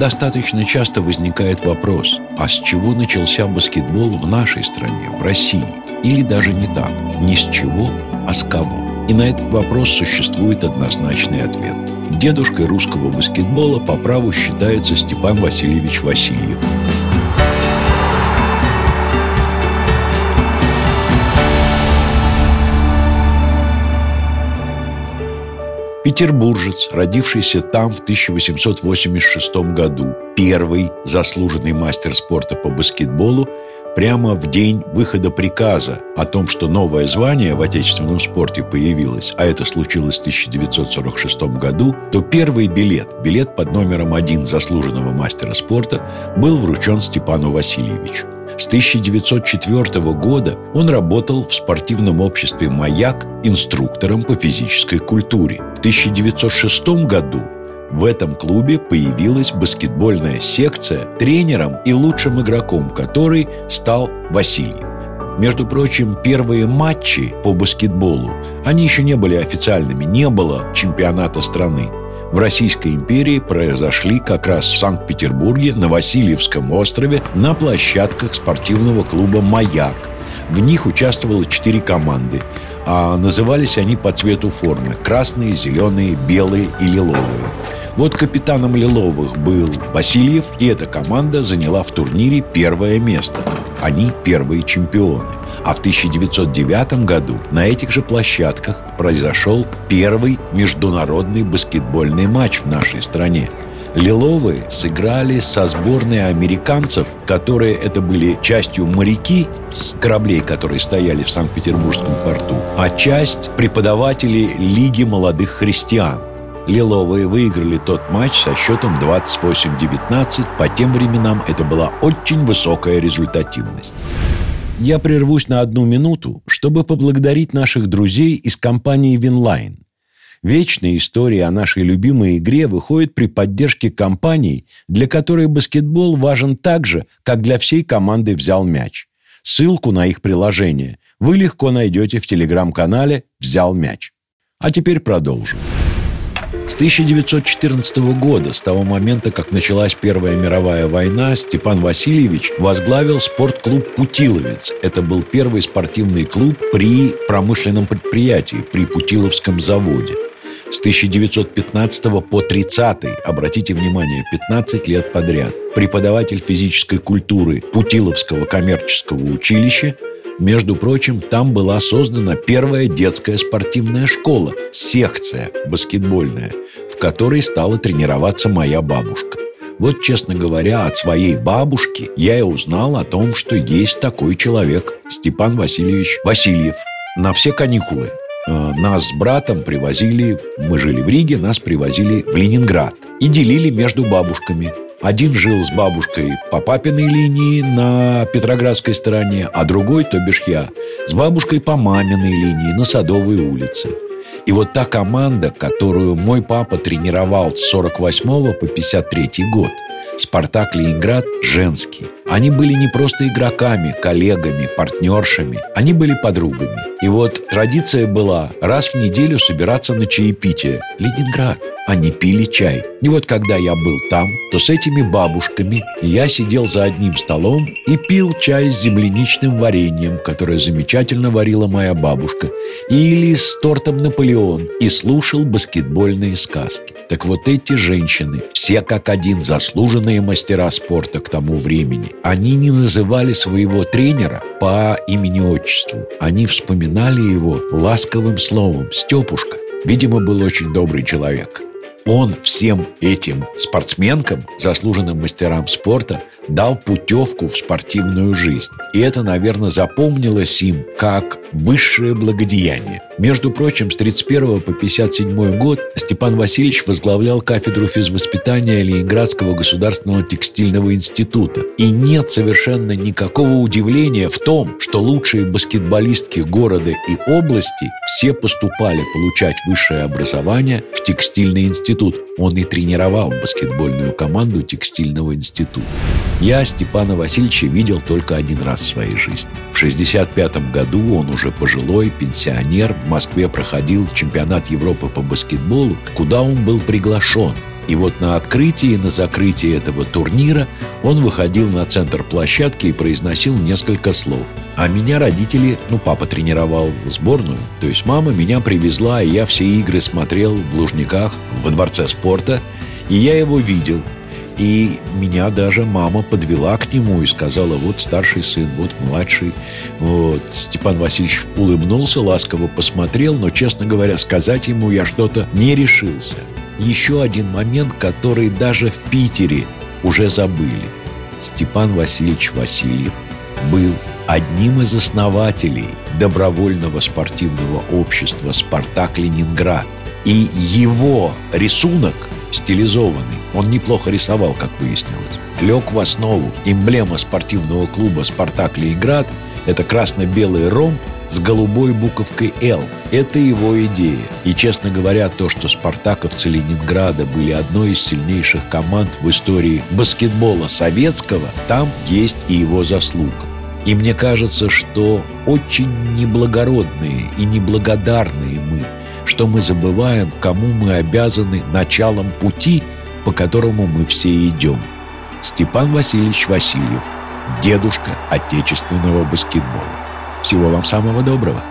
достаточно часто возникает вопрос, а с чего начался баскетбол в нашей стране, в России? Или даже не так, не с чего, а с кого? И на этот вопрос существует однозначный ответ. Дедушкой русского баскетбола по праву считается Степан Васильевич Васильев. Петербуржец, родившийся там в 1886 году, первый заслуженный мастер спорта по баскетболу, прямо в день выхода приказа о том, что новое звание в отечественном спорте появилось, а это случилось в 1946 году, то первый билет, билет под номером один заслуженного мастера спорта, был вручен Степану Васильевичу. С 1904 года он работал в спортивном обществе «Маяк» инструктором по физической культуре. В 1906 году в этом клубе появилась баскетбольная секция, тренером и лучшим игроком которой стал Васильев. Между прочим, первые матчи по баскетболу, они еще не были официальными, не было чемпионата страны в Российской империи произошли как раз в Санкт-Петербурге, на Васильевском острове, на площадках спортивного клуба «Маяк». В них участвовало четыре команды, а назывались они по цвету формы – красные, зеленые, белые и лиловые. Вот капитаном Лиловых был Васильев, и эта команда заняла в турнире первое место. Они первые чемпионы. А в 1909 году на этих же площадках произошел первый международный баскетбольный матч в нашей стране. Лиловые сыграли со сборной американцев, которые это были частью моряки с кораблей, которые стояли в Санкт-Петербургском порту, а часть преподавателей Лиги молодых христиан. Лиловые выиграли тот матч со счетом 28-19. По тем временам это была очень высокая результативность. Я прервусь на одну минуту, чтобы поблагодарить наших друзей из компании Winline. Вечная история о нашей любимой игре выходит при поддержке компаний, для которой баскетбол важен так же, как для всей команды «Взял мяч». Ссылку на их приложение вы легко найдете в телеграм-канале «Взял мяч». А теперь продолжим. С 1914 года, с того момента, как началась Первая мировая война, Степан Васильевич возглавил спортклуб «Путиловец». Это был первый спортивный клуб при промышленном предприятии, при Путиловском заводе. С 1915 по 30, обратите внимание, 15 лет подряд, преподаватель физической культуры Путиловского коммерческого училища – между прочим, там была создана первая детская спортивная школа, секция баскетбольная, в которой стала тренироваться моя бабушка. Вот, честно говоря, от своей бабушки я и узнал о том, что есть такой человек, Степан Васильевич Васильев. На все каникулы э, нас с братом привозили, мы жили в Риге, нас привозили в Ленинград и делили между бабушками. Один жил с бабушкой по папиной линии на Петроградской стороне, а другой, то бишь я, с бабушкой по маминой линии на Садовой улице. И вот та команда, которую мой папа тренировал с 48 по 53 год, «Спартак Ленинград» женский. Они были не просто игроками, коллегами, партнершами. Они были подругами. И вот традиция была раз в неделю собираться на чаепитие. Ленинград они пили чай. И вот когда я был там, то с этими бабушками я сидел за одним столом и пил чай с земляничным вареньем, которое замечательно варила моя бабушка, или с тортом «Наполеон» и слушал баскетбольные сказки. Так вот эти женщины, все как один заслуженные мастера спорта к тому времени, они не называли своего тренера по имени-отчеству. Они вспоминали его ласковым словом «Степушка». Видимо, был очень добрый человек. Он всем этим спортсменкам, заслуженным мастерам спорта, дал путевку в спортивную жизнь. И это, наверное, запомнилось им как высшее благодеяние. Между прочим, с 31 по 57 год Степан Васильевич возглавлял кафедру физвоспитания Ленинградского государственного текстильного института. И нет совершенно никакого удивления в том, что лучшие баскетболистки города и области все поступали получать высшее образование в текстильный институт. Он и тренировал баскетбольную команду текстильного института. Я Степана Васильевича видел только один раз в своей жизни. В 1965 году он уже пожилой, пенсионер, в Москве проходил чемпионат Европы по баскетболу, куда он был приглашен. И вот на открытии и на закрытии этого турнира он выходил на центр площадки и произносил несколько слов. А меня родители, ну, папа тренировал сборную, то есть мама меня привезла, и я все игры смотрел в Лужниках, во Дворце спорта, и я его видел. И меня даже мама подвела к нему и сказала, вот старший сын, вот младший. Вот. Степан Васильевич улыбнулся, ласково посмотрел, но, честно говоря, сказать ему я что-то не решился. Еще один момент, который даже в Питере уже забыли. Степан Васильевич Васильев был одним из основателей добровольного спортивного общества «Спартак Ленинград». И его рисунок стилизованный, он неплохо рисовал, как выяснилось, лег в основу эмблема спортивного клуба «Спартак Ленинград» – это красно-белый ромб с голубой буковкой «Л». Это его идея. И, честно говоря, то, что спартаковцы Ленинграда были одной из сильнейших команд в истории баскетбола советского, там есть и его заслуга. И мне кажется, что очень неблагородные и неблагодарные мы, что мы забываем, кому мы обязаны началом пути, по которому мы все идем. Степан Васильевич Васильев, дедушка отечественного баскетбола. Всего вам самого доброго.